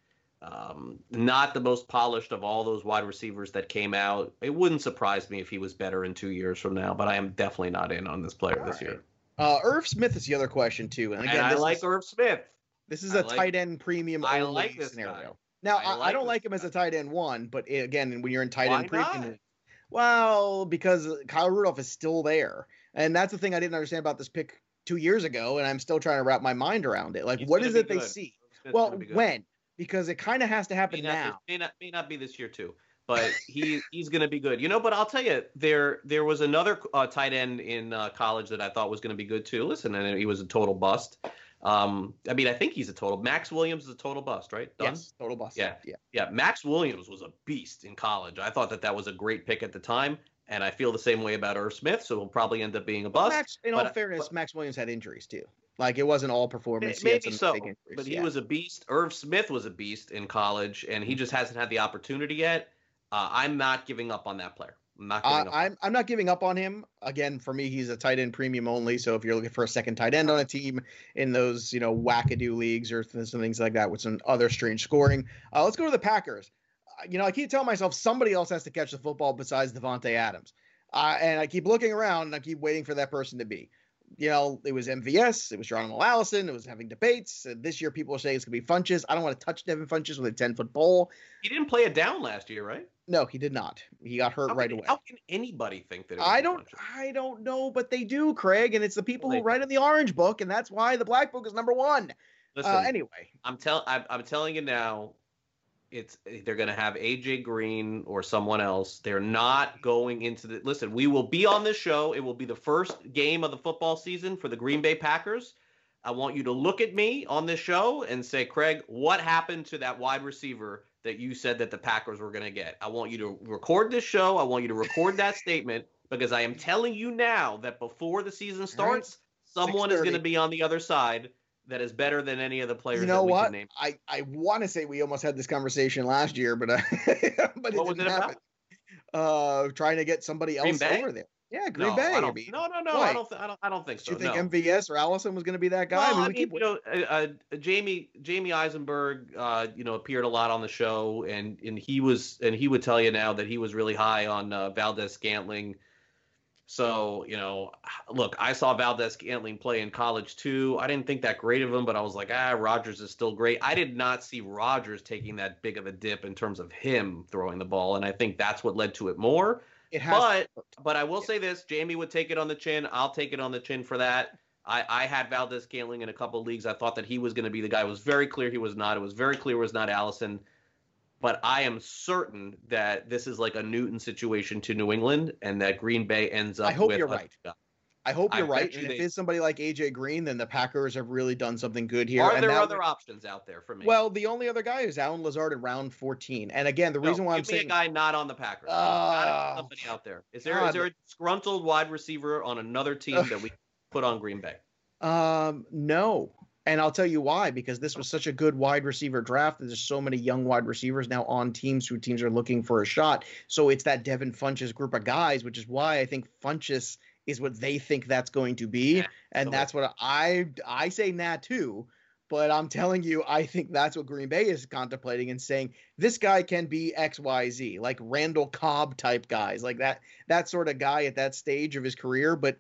Um, not the most polished of all those wide receivers that came out. It wouldn't surprise me if he was better in two years from now, but I am definitely not in on this player All this right. year. Uh, Irv Smith is the other question too, and And, again, I like is, Irv Smith. this is I a like- tight end premium I like this scenario. guy. Now, I I, I don't like him as a tight end one, but i- again, when you're in tight Why end premium, not? well, because Kyle Rudolph is still there, and that's the thing I didn't understand about this pick two years ago, and I'm still trying to wrap my mind around it. Like, He's what is it they see? Well, good. when? Because it kind of has to may happen not, now. may not may not be this year too, but he he's going to be good. You know, but I'll tell you, there there was another uh, tight end in uh, college that I thought was going to be good too. Listen, and he was a total bust. Um, I mean, I think he's a total. Maxx Williams is a total bust, right? Done? Yes, total bust. Yeah. yeah. Yeah, Maxx Williams was a beast in college. I thought that that was a great pick at the time, and I feel the same way about Irv Smith. So he'll probably end up being a bust. Max, in but- all fairness, but- Maxx Williams had injuries too. Like it wasn't all performance. Maybe so, but he yeah. was a beast. Irv Smith was a beast in college, and he just hasn't had the opportunity yet. Uh, I'm not giving up on that player. I'm not giving I, up. on I'm I'm not giving up on him. Again, for me, he's a tight end premium only. So if you're looking for a second tight end on a team in those you know wackadoo leagues or some things like that with some other strange scoring, uh, let's go to the Packers. Uh, you know, I keep telling myself somebody else has to catch the football besides Davante Adams, uh, and I keep looking around and I keep waiting for that person to be. You know, it was MVS, it was Geronimo Allison, it was having debates. Uh, this year, people are saying it's gonna be Funchess. I don't want to touch Devin Funchess with a ten foot pole. He didn't play it down last year, right? No, he did not. He got hurt How right can, away. How can anybody think that? I don't bunch of- I don't know, but they do, Craig, and it's the people Well, who write in the orange book, and that's why the black book is number one. Listen, uh, anyway, I'm tell I'm, I'm telling you now, it's they're going to have AJ Green or someone else. They're not going into the listen. We will be on this show. It will be the first game of the football season for the Green Bay Packers. I want you to look at me on this show and say, Craig, what happened to that wide receiver that you said that the Packers were going to get? I want you to record this show. I want you to record that statement because I am telling you now that before the season starts, someone is going to be on the other side that is better than any of the players you know that we what? can name. I I want to say we almost had this conversation last year, but uh, but it What was didn't it about? happen. Uh, trying to get somebody Green else Bay? over there. Yeah, Green no, Bay. I I mean, no, no, no. Why? I don't. Th- I don't. I don't think so. do you think no. MVS or Allison was going to be that guy? Well, I mean, I mean, keep you know, uh, uh, Jamey Jamey Eisenberg, uh, you know, appeared a lot on the show, and and he was, and he would tell you now that he was really high on uh, Valdes-Scantling. So you know, look, I saw Valdes-Scantling play in college too. I didn't think that great of him, but I was like, ah, Rodgers is still great. I did not see Rodgers taking that big of a dip in terms of him throwing the ball, and I think that's what led to it more. it has. But but I will say this: Jamey would take it on the chin. I'll take it on the chin for that. I, I had Valdes-Scantling in a couple of leagues. I thought that he was going to be the guy. It was very clear he was not. It was very clear it was not Allison. But I am certain that this is like a Newton situation to New England, and that Green Bay ends up. I hope you're right. I hope you're right. you And if it's somebody like AJ Green, then the Packers have really done something good here. Are and there other would- options out there for me? Well, the only other guy is Allen Lazard in round 14. And again, the No, reason why I'm saying a guy not on the Packers. Ah, somebody out there. Is there is God. there a disgruntled wide receiver on another team that we put on Green Bay? Um, no. And I'll tell you why, because this was such a good wide receiver draft. And there's so many young wide receivers now on teams who teams are looking for a shot. So it's that Devin Funchess group of guys, which is why I think Funchess is what they think that's going to be. Yeah, and that's what I I say Nat too. But I'm telling you, I think that's what Green Bay is contemplating and saying this guy can be X, Y, Z, like Randall Cobb type guys, like that that sort of guy at that stage of his career. But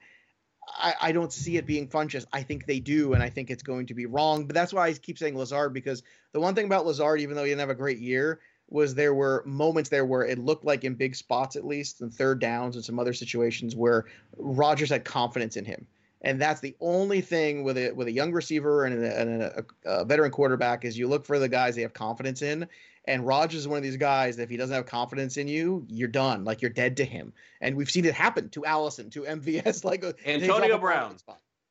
I, I don't see it being Funchess. I think they do, and I think it's going to be wrong. But that's why I keep saying Lazard because the one thing about Lazard, even though he didn't have a great year, was there were moments there where it looked like in big spots at least, and third downs and some other situations where Rodgers had confidence in him. And that's the only thing with a with a young receiver and a, and a, a veteran quarterback is you look for the guys they have confidence in. And Rodgers is one of these guys that if he doesn't have confidence in you, you're done. Like you're dead to him. And we've seen it happen to Allison, to MVS, like uh, Antonio a ball in Brown.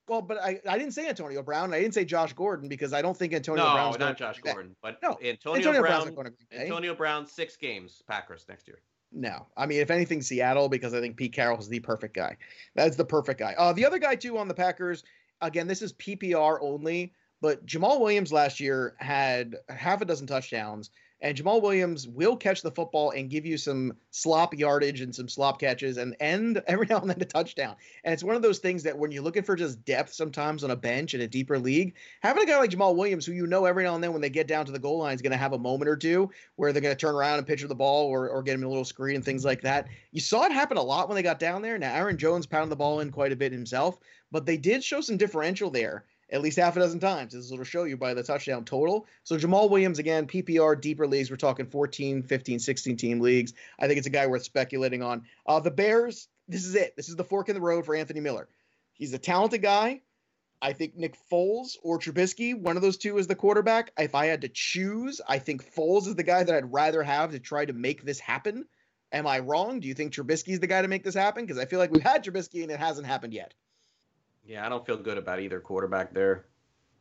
Well, but I, I didn't say Antonio Brown. I didn't say Josh Gordon because I don't think Antonio Brown. no, Brown's not going Josh to Green Bay. Gordon, but No, Antonio, Antonio Brown. not going to Green Bay. Antonio Brown, six games, Packers next year. No, I mean, if anything, Seattle because I think Pete Carroll is the perfect guy. That's the perfect guy. Uh, the other guy too on the Packers. Again, this is PPR only, but Jamaal Williams last year had half a dozen touchdowns, and Jamaal Williams will catch the football and give you some slop yardage and some slop catches, and end every now and then a touchdown. And it's one of those things that when you're looking for just depth, sometimes on a bench in a deeper league, having a guy like Jamaal Williams, who you know every now and then when they get down to the goal line is going to have a moment or two where they're going to turn around and pitch the ball or, or get him a little screen and things like that. You saw it happen a lot when they got down there. Now, Aaron Jones pounded the ball in quite a bit himself, but they did show some differential there at least half a dozen times. This will show you by the touchdown total. So Jamaal Williams, again, PPR, deeper leagues. We're talking 14, 15, 16 team leagues. I think it's a guy worth speculating on. Uh, the Bears, this is it. This is the fork in the road for Anthony Miller. He's a talented guy. I think Nick Foles or Trubisky, one of those two is the quarterback. If I had to choose, I think Foles is the guy that I'd rather have to try to make this happen. Am I wrong? Do you think Trubisky's the guy to make this happen? Because I feel like we've had Trubisky and it hasn't happened yet. Yeah, I don't feel good about either quarterback there.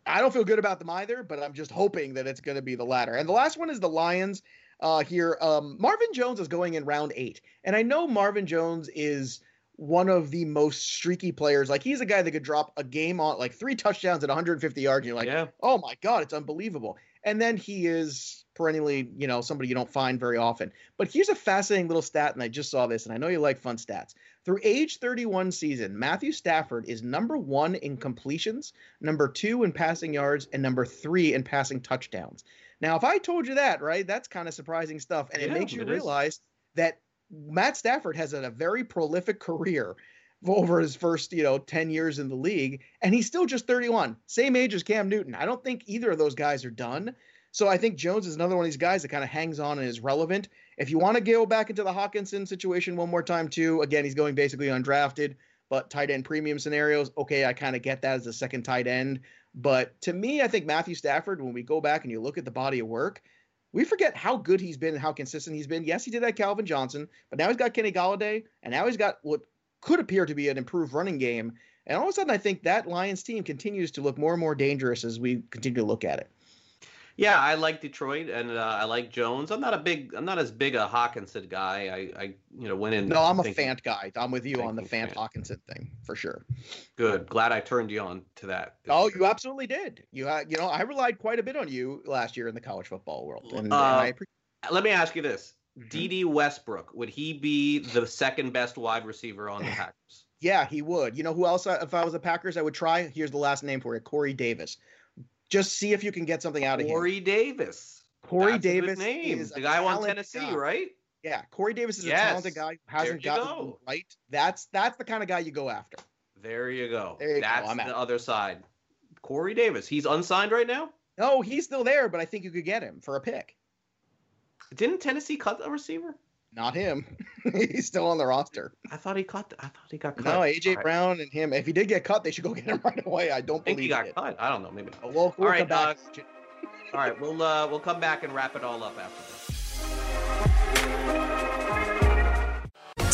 I don't feel good about them either, but I'm just hoping that it's going to be the latter. And the last one is the Lions uh, here. Um, Marvin Jones is going in round eight. And I know Marvin Jones is one of the most streaky players. Like he's a guy that could drop a game on like three touchdowns at 150 yards. And you're like, yeah, oh my God, it's unbelievable. And then he is perennially, you know, somebody you don't find very often. But here's a fascinating little stat, and I just saw this, and I know you like fun stats. Through age 31 season, Matthew Stafford is number one in completions, number two in passing yards, and number three in passing touchdowns. Now, if I told you that, right, that's kind of surprising stuff. And it Yeah, makes you it is. realize that Matt Stafford has had a very prolific career over his first, you know, 10 years in the league, and he's still just 31, same age as Cam Newton. I don't think either of those guys are done. So I think Jones is another one of these guys that kind of hangs on and is relevant. If you want to go back into the Hockenson situation one more time, too, again, he's going basically undrafted, but tight end premium scenarios, okay, I kind of get that as a second tight end. But to me, I think Matthew Stafford, when we go back and you look at the body of work, we forget how good he's been and how consistent he's been. Yes, he did that Calvin Johnson, but now he's got Kenny Golladay, and now he's got what could appear to be an improved running game. And all of a sudden, I think that Lions team continues to look more and more dangerous as we continue to look at it. Yeah. I like Detroit and uh, I like Jones. I'm not a big, I'm not as big a Hockenson guy. I, I you know, went in. No, I'm a thinking, Fant guy. I'm with you on the Fant Fant. Hockenson thing for sure. Good. Glad I turned you on to that. Oh, year. you absolutely did. You, uh, you know, I relied quite a bit on you last year in the college football world, and, and Uh, I appreciate. Let me ask you this. Dede Westbrook would he be the second best wide receiver on the Packers? Yeah, he would. You know who else? I, if I was the Packers, I would try. Here's the last name for it: Corey Davis. Just see if you can get something out of him. Corey Davis. Corey That's Davis name. the guy talented Tennessee, guy. right? Yeah, Corey Davis is Yes. a talented guy who hasn't gotten go. right. That's that's the kind of guy you go after. There you go. There you That's I'm the other side. Corey Davis. He's unsigned right now. No, he's still there, but I think you could get him for a pick. Didn't Tennessee cut a receiver? Not him. he's still on the roster. I thought he cut. I thought he got cut. No, AJ All right. Brown and him. If he did get cut, they should go get him right away. I don't I think believe he got it. cut. I don't know. Maybe. Not. We'll, we'll right, come back. All right, we'll uh, we'll come back and wrap it all up after this.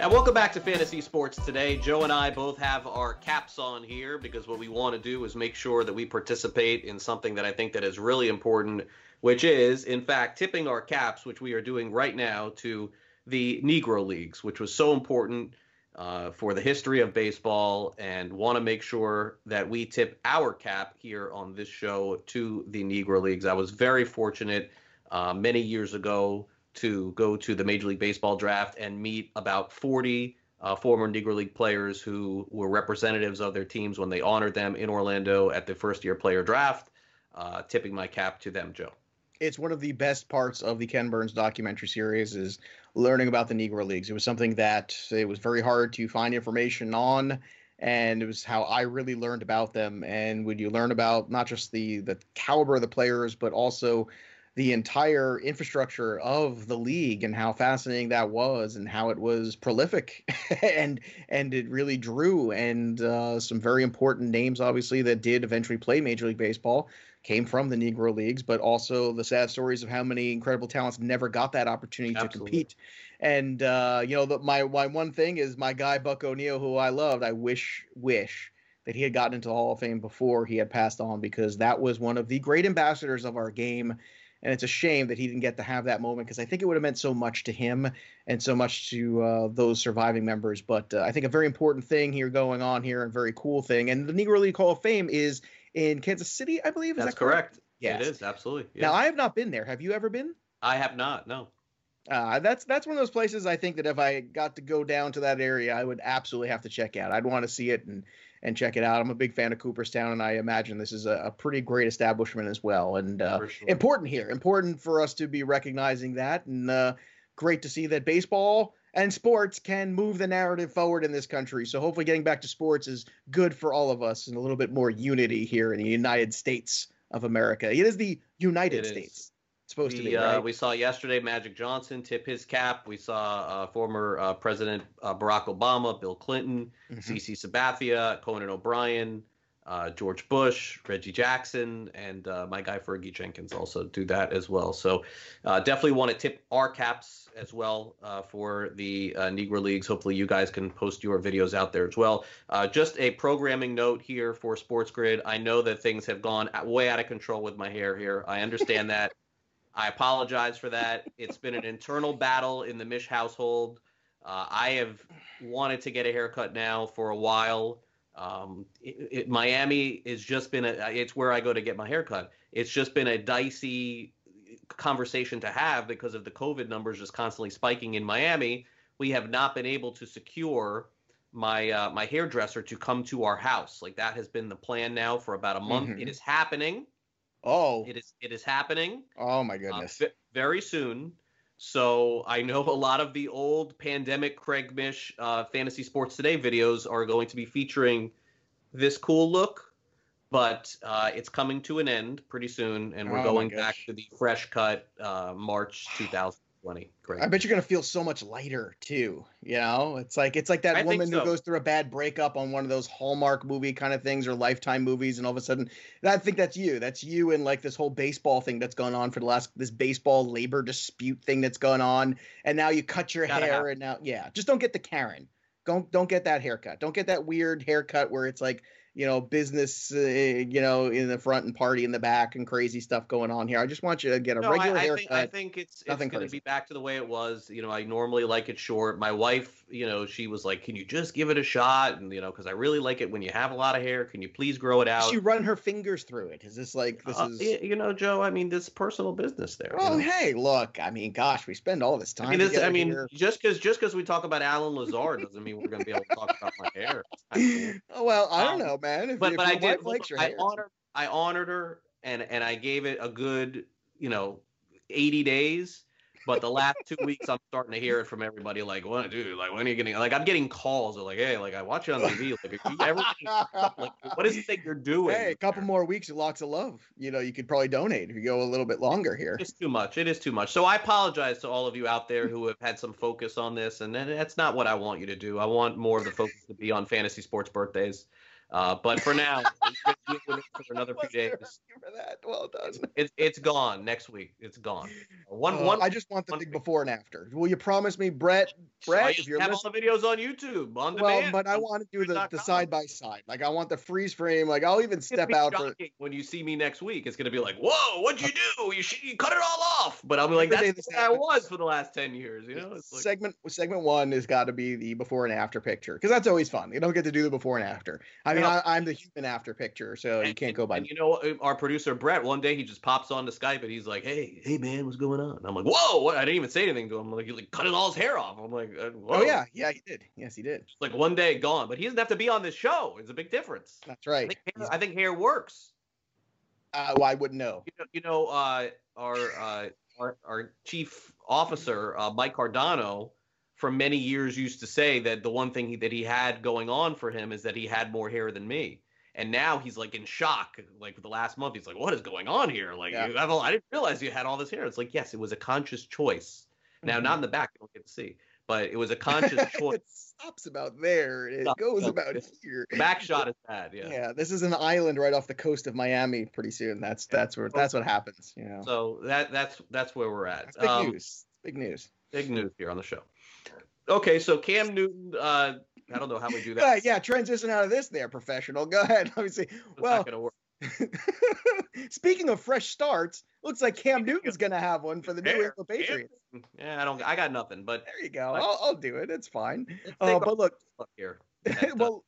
And welcome back to Fantasy Sports today. Joe and I both have our caps on here because what we want to do is make sure that we participate in something that I think that is really important, which is, in fact, tipping our caps, which we are doing right now to the Negro Leagues, which was so important uh, for the history of baseball, and want to make sure that we tip our cap here on this show to the Negro Leagues. I was very fortunate uh, many years ago to go to the Major League Baseball draft and meet about 40 uh, former Negro League players who were representatives of their teams when they honored them in Orlando at the first year player draft. Uh, tipping my cap to them, Joe. It's one of the best parts of the Ken Burns documentary series is learning about the Negro Leagues. It was something that it was very hard to find information on, and it was how I really learned about them. And when you learn about not just the the caliber of the players, but also the entire infrastructure of the league and how fascinating that was and how it was prolific and and it really drew and uh, some very important names obviously that did eventually play major league baseball came from the negro leagues but also the sad stories of how many incredible talents never got that opportunity Absolutely. to compete and uh, you know the, my, my one thing is my guy buck o'neill who i loved i wish wish that he had gotten into the hall of fame before he had passed on because that was one of the great ambassadors of our game and it's a shame that he didn't get to have that moment because I think it would have meant so much to him and so much to uh, those surviving members. But uh, I think a very important thing here going on here, and very cool thing, and the Negro League Hall of Fame is in Kansas City, I believe. Is That's that correct? correct. Yes. It is absolutely. Now. I have not been there. Have you ever been? I have not. No. Uh, that's that's one of those places I think that if I got to go down to that area, I would absolutely have to check out. I'd want to see it and and check it out. I'm a big fan of Cooperstown, and I imagine this is a, a pretty great establishment as well. And uh, sure. important here, important for us to be recognizing that, and uh, great to see that baseball and sports can move the narrative forward in this country. So hopefully, getting back to sports is good for all of us, and a little bit more unity here in the United States of America. It is the United It is. States. It's supposed to We, be, uh, we saw yesterday Magic Johnson tip his cap. We saw uh, former uh, President uh, Barack Obama, Bill Clinton, Mhm. CC Sabathia, Conan O'Brien, uh, George Bush, Reggie Jackson, and uh, my guy Fergie Jenkins also do that as well. So uh, definitely want to tip our caps as well uh, for the uh, Negro Leagues. Hopefully you guys can post your videos out there as well. Uh, just a programming note here for Sports Grid. I know that things have gone way out of control with my hair here. I understand that. I apologize for that. It's been an internal battle in the Mish household. Uh, I have wanted to get a haircut now for a while. Um, it, it, Miami has just been a, it's where I go to get my haircut. It's just been a dicey conversation to have because of the COVID numbers just constantly spiking in Miami. We have not been able to secure my uh, my hairdresser to come to our house. Like that has been the plan now for about a month. Mhm. It is happening. Oh, it is it is happening. Oh my uh, goodness! Uh, very soon. So I know a lot of the old pandemic Craig Mish uh, Fantasy Sports Today videos are going to be featuring this cool look, but uh, it's coming to an end pretty soon, and we're oh going back to the fresh cut uh, March 2000. Twenty. Great. I bet you're gonna feel so much lighter too. You know, it's like it's like that I woman so. who goes through a bad breakup on one of those Hallmark movie kind of things or Lifetime movies, and all of a sudden, I think that's you. That's you, and like this whole baseball thing that's going on for the last this baseball labor dispute thing that's going on, and now you cut your Gotta hair, have. and now yeah, just don't get the Karen. Don't don't get that haircut. Don't get that weird haircut where it's like you know business, uh, you know, in the front and party in the back and crazy stuff going on here. I just want you to get a No, regular I, I haircut. think I think it's it's going to be back to the way it was. You know, I normally like it short. My wife, you know, she was like, "Can you just give it a shot?" And you know, because I really like it when you have a lot of hair. Can you please grow it out? she run her fingers through it? Is this like this Uh, is? you know, Joe. I mean, this personal business there. you know? hey, look. I mean, gosh, we spend all this time. I mean, this, I mean, here. just because just because we talk about Allen Lazard doesn't mean we're going to be able to talk about my hair. I mean, oh, well, I don't Um, know, man. If, but if but I did. I honored I honored her and and I gave it a good you know eighty days. But the last two weeks, I'm starting to hear it from everybody. Like, what, dude? Like, when are you getting? Like, I'm getting calls. They're like, hey, like I watch you on TV. Like, are you ever? like, what is it that you're doing? Hey, a couple more weeks of locks of love. You know, you could probably donate if you go a little bit longer here. It's too much. It is too much. So I apologize to all of you out there who have had some focus on this, and that's not what I want you to do. I want more of the focus to be on fantasy sports birthdays. Uh, but for now, for another few days. For that. Well done. It's it's gone next week. It's gone. One uh, one. I just want the big before and after. Will you promise me, Brett? Brett, if you're have all the videos on YouTube on well, demand. but I want to do the, the side by side. Like I want the freeze frame. Like I'll even step out for when you see me next week. It's gonna be like, whoa, what'd you do? You should, you cut it all off. But I'll be like, that's what I was for the last ten years. You know, it's like, segment segment one has got to be the before and after picture because that's always fun. You don't get to do the before and after. I mean, I, am the human after picture, so and, you can't go by. And you know, our producer Brett, one day he just pops on to Skype and he's like, "Hey, hey man, what's going on?" I'm like, "Whoa!" What? I didn't even say anything to him. I'm like, he's like cutting all his hair off. I'm like, uh, "Oh yeah, yeah, he did. Yes, he did." Just like one day gone, but he doesn't have to be on this show. It's a big difference. That's right. I think hair, I think hair works. Uh, well, I wouldn't know. You know, you know uh, our, uh, our our chief officer uh, Mike Cardano for many years used to say that the one thing he, that he had going on for him is that he had more hair than me and now he's like in shock. Like the last month, he's like, "What is going on here? Like, yeah. I didn't realize you had all this hair." It's like, yes, it was a conscious choice. Now, mm-hmm. not in the back, you don't get to see, but it was a conscious choice. it stops about there. It goes about here. back shot is bad. Yeah. Yeah. This is an island right off the coast of Miami. Pretty soon, that's that's where that's what happens. You know. So that that's that's where we're at. That's big um, news. Big news. Big news here on the show. Okay, so Cam Newton uh, I don't know how we do that. Uh, yeah, transition out of this there, professional. Go ahead. Let me see. well, speaking of fresh starts, looks like Cam Newton's going to have one for the New England Patriots. Yeah, I don't. I got nothing, but there you go. I'll, I'll do it. It's fine. Uh, but look, look here. At, well,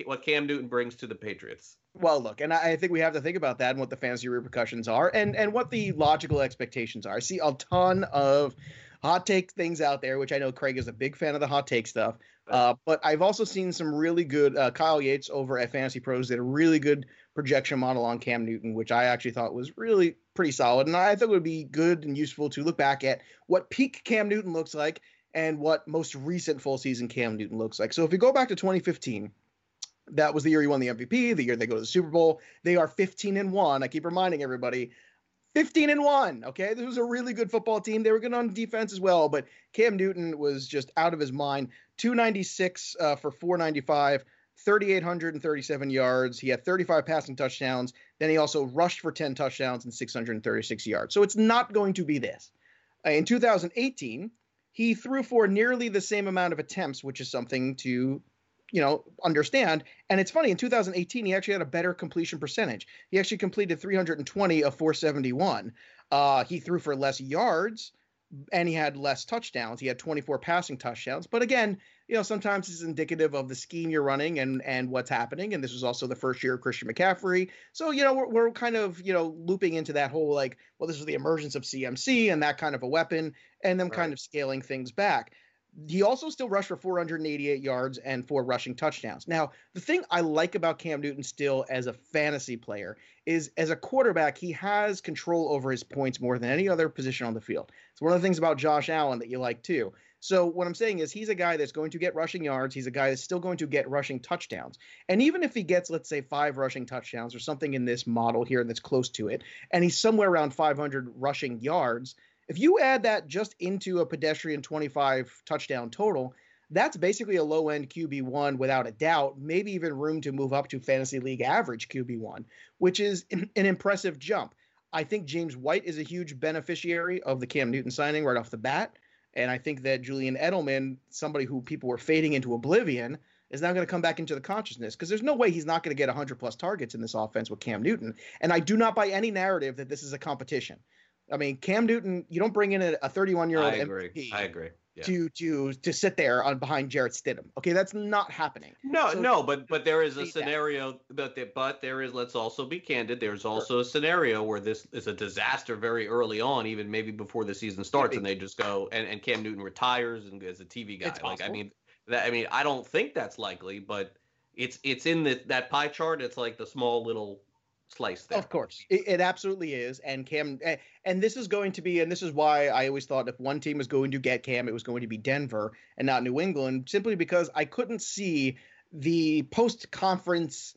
uh, what Cam Newton brings to the Patriots. Well, look, and I think we have to think about that and what the fantasy repercussions are, and and what the logical expectations are. I see a ton of hot take things out there, which I know Craig is a big fan of the hot take stuff. Uh, but I've also seen some really good uh, Kyle Yates over at Fantasy Pros did a really good projection model on Cam Newton, which I actually thought was really pretty solid. And I thought it would be good and useful to look back at what peak Cam Newton looks like and what most recent full season Cam Newton looks like. So if you go back to 2015, that was the year he won the MVP, the year they go to the Super Bowl. They are 15 and 1. I keep reminding everybody 15 and 1. Okay. This was a really good football team. They were good on defense as well, but Cam Newton was just out of his mind. 296 uh, for 495, 3,837 yards. He had 35 passing touchdowns. Then he also rushed for 10 touchdowns and 636 yards. So it's not going to be this. Uh, in 2018, he threw for nearly the same amount of attempts, which is something to you know, understand. And it's funny, in 2018, he actually had a better completion percentage. He actually completed 320 of 471. Uh, he threw for less yards and he had less touchdowns. He had 24 passing touchdowns. But again, you know, sometimes it's indicative of the scheme you're running and and what's happening. And this was also the first year of Christian McCaffrey. So, you know, we're, we're kind of, you know, looping into that whole like, well, this was the emergence of CMC and that kind of a weapon, and them right. kind of scaling things back. He also still rushed for 488 yards and four rushing touchdowns. Now, the thing I like about Cam Newton still as a fantasy player is as a quarterback, he has control over his points more than any other position on the field. It's one of the things about Josh Allen that you like too. So what I'm saying is he's a guy that's going to get rushing yards. He's a guy that's still going to get rushing touchdowns. And even if he gets, let's say, five rushing touchdowns or something in this model here that's close to it, and he's somewhere around 500 rushing yards – if you add that just into a pedestrian 25 touchdown total, that's basically a low end QB1 without a doubt, maybe even room to move up to fantasy league average QB1, which is an impressive jump. I think James White is a huge beneficiary of the Cam Newton signing right off the bat. And I think that Julian Edelman, somebody who people were fading into oblivion, is now going to come back into the consciousness because there's no way he's not going to get 100 plus targets in this offense with Cam Newton. And I do not buy any narrative that this is a competition. I mean, Cam Newton, you don't bring in a 31 year old MVP. I agree. Yeah. To to to sit there on behind Jarrett Stidham. Okay, that's not happening. No, so, no, but but there is a scenario, that. but but there is. Let's also be candid. There's also sure. a scenario where this is a disaster very early on, even maybe before the season starts, and they just go and, and Cam Newton retires and as a TV guy. It's like possible. I mean, that I mean, I don't think that's likely, but it's it's in the, that pie chart. It's like the small little slice there. Of course, it, it, absolutely is. And Cam, and this is going to be, and this is why I always thought if one team was going to get Cam, it was going to be Denver and not New England, simply because I couldn't see the post conference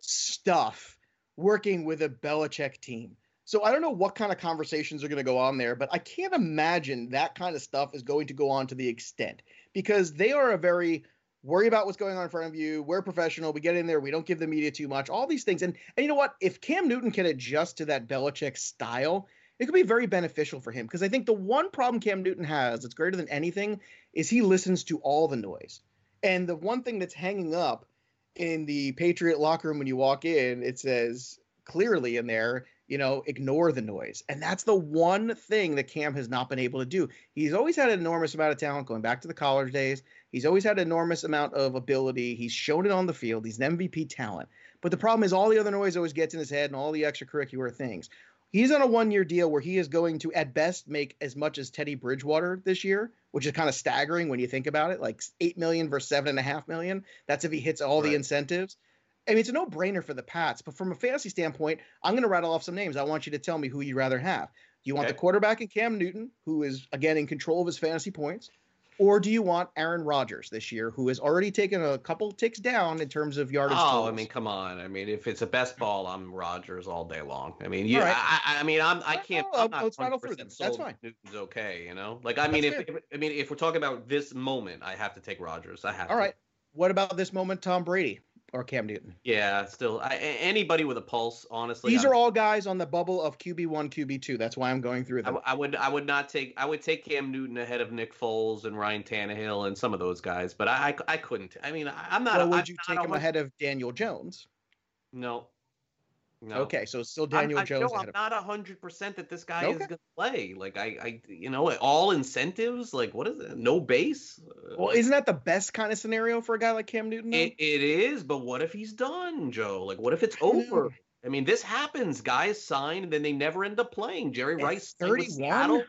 stuff working with a Belichick team. So I don't know what kind of conversations are going to go on there, but I can't imagine that kind of stuff is going to go on to the extent because they are a very worry about what's going on in front of you. We're professional. We get in there. We don't give the media too much. All these things. And and you know what? If Cam Newton can adjust to that Belichick style, it could be very beneficial for him because I think the one problem Cam Newton has that's greater than anything is he listens to all the noise. And the one thing that's hanging up in the Patriot locker room when you walk in, it says clearly in there, you know, ignore the noise. And that's the one thing that Cam has not been able to do. He's always had an enormous amount of talent going back to the college days. He's always had an enormous amount of ability. He's shown it on the field. He's an MVP talent. But the problem is all the other noise always gets in his head and all the extracurricular things. He's on a one year deal where he is going to, at best, make as much as Teddy Bridgewater this year, which is kind of staggering when you think about it. Like eight million versus seven and a half million. That's if he hits all right. the incentives. I mean, it's a no brainer for the Pats, but from a fantasy standpoint, I'm going to rattle off some names. I want you to tell me who you'd rather have. Do you want okay. the quarterback in Cam Newton, who is, again, in control of his fantasy points? Or do you want Aaron Rodgers this year, who has already taken a couple ticks down in terms of yardage? Oh, totals? I mean, come on. I mean, if it's a best ball, I'm Rodgers all day long. I mean, you. Right. I, I, mean, I'm. I can't. I'm not. It's final for them. That's fine. Newton's okay. You know, like I mean, if, if, I mean, if we're talking about this moment, I have to take Rodgers. I have. All to. right. What about this moment, Tom Brady? Or Cam Newton. Yeah, still I, anybody with a pulse, honestly. These I'm, are all guys on the bubble of QB one, QB two. That's why I'm going through them. I, I, would I would not take I would take Cam Newton ahead of Nick Foles and Ryan Tannehill and some of those guys, but I I, I couldn't. I mean, I, am not. Would I'm you take him ahead of Daniel Jones? No, no. Okay, so still Daniel I'm, Jones. No, I'm not hundred percent that this guy okay. is going to play. Like I, I, you know, all incentives. Like what is it? No base. Well, isn't that the best kind of scenario for a guy like Cam Newton? It, it is, but what if he's done, Joe? Like what if it's over? I mean, this happens. Guys sign and then they never end up playing. Jerry At Rice, thirty-one.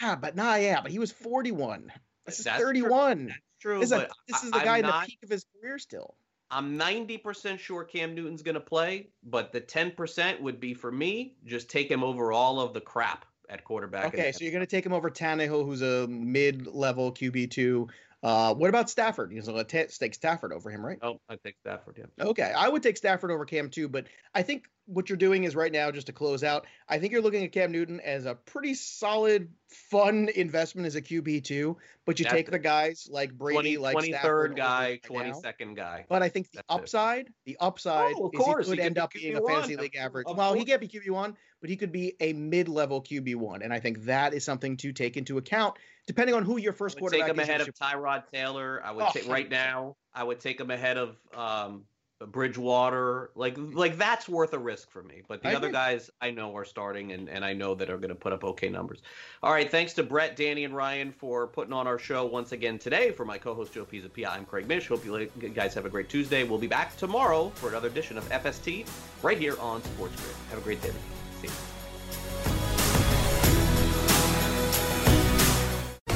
Yeah, but nah, yeah, but he was forty-one. This is thirty-one. True. That's true. This, is, a, this is the guy I'm in not, the peak of his career still. I'm 90% sure Cam Newton's going to play, but the 10% would be for me, just take him over all of the crap at quarterback. Okay, so you're going to take him over Tannehill, who's a mid-level QB2. Uh, what about Stafford? You're going to take Stafford over him, right? Oh, I take Stafford, yeah. Okay, I would take Stafford over Cam too, but I think what you're doing is right now, just to close out, I think you're looking at Cam Newton as a pretty solid, fun investment as a QB too. But you That's take the guys like Brady, 20, like 23rd guy, 22nd guy. But I think the That's upside, it. the upside oh, is course. he could end up being a fantasy league average. Of well, course. he can't be QB one, but he could be a mid-level QB one, and I think that is something to take into account depending on who your first quarterback take him ahead of Tyrod Taylor. I would oh, take right now. I would take him ahead of um, Bridgewater, like like that's worth a risk for me. But the I other guys I know are starting and, and I know that are going to put up okay numbers. All right, thanks to Brett, Danny, and Ryan for putting on our show once again today. For my co-host Joe Pisapia, I'm Craig Mish. Hope you guys have a great Tuesday. We'll be back tomorrow for another edition of FST right here on Sports Grid. Have a great day. See you.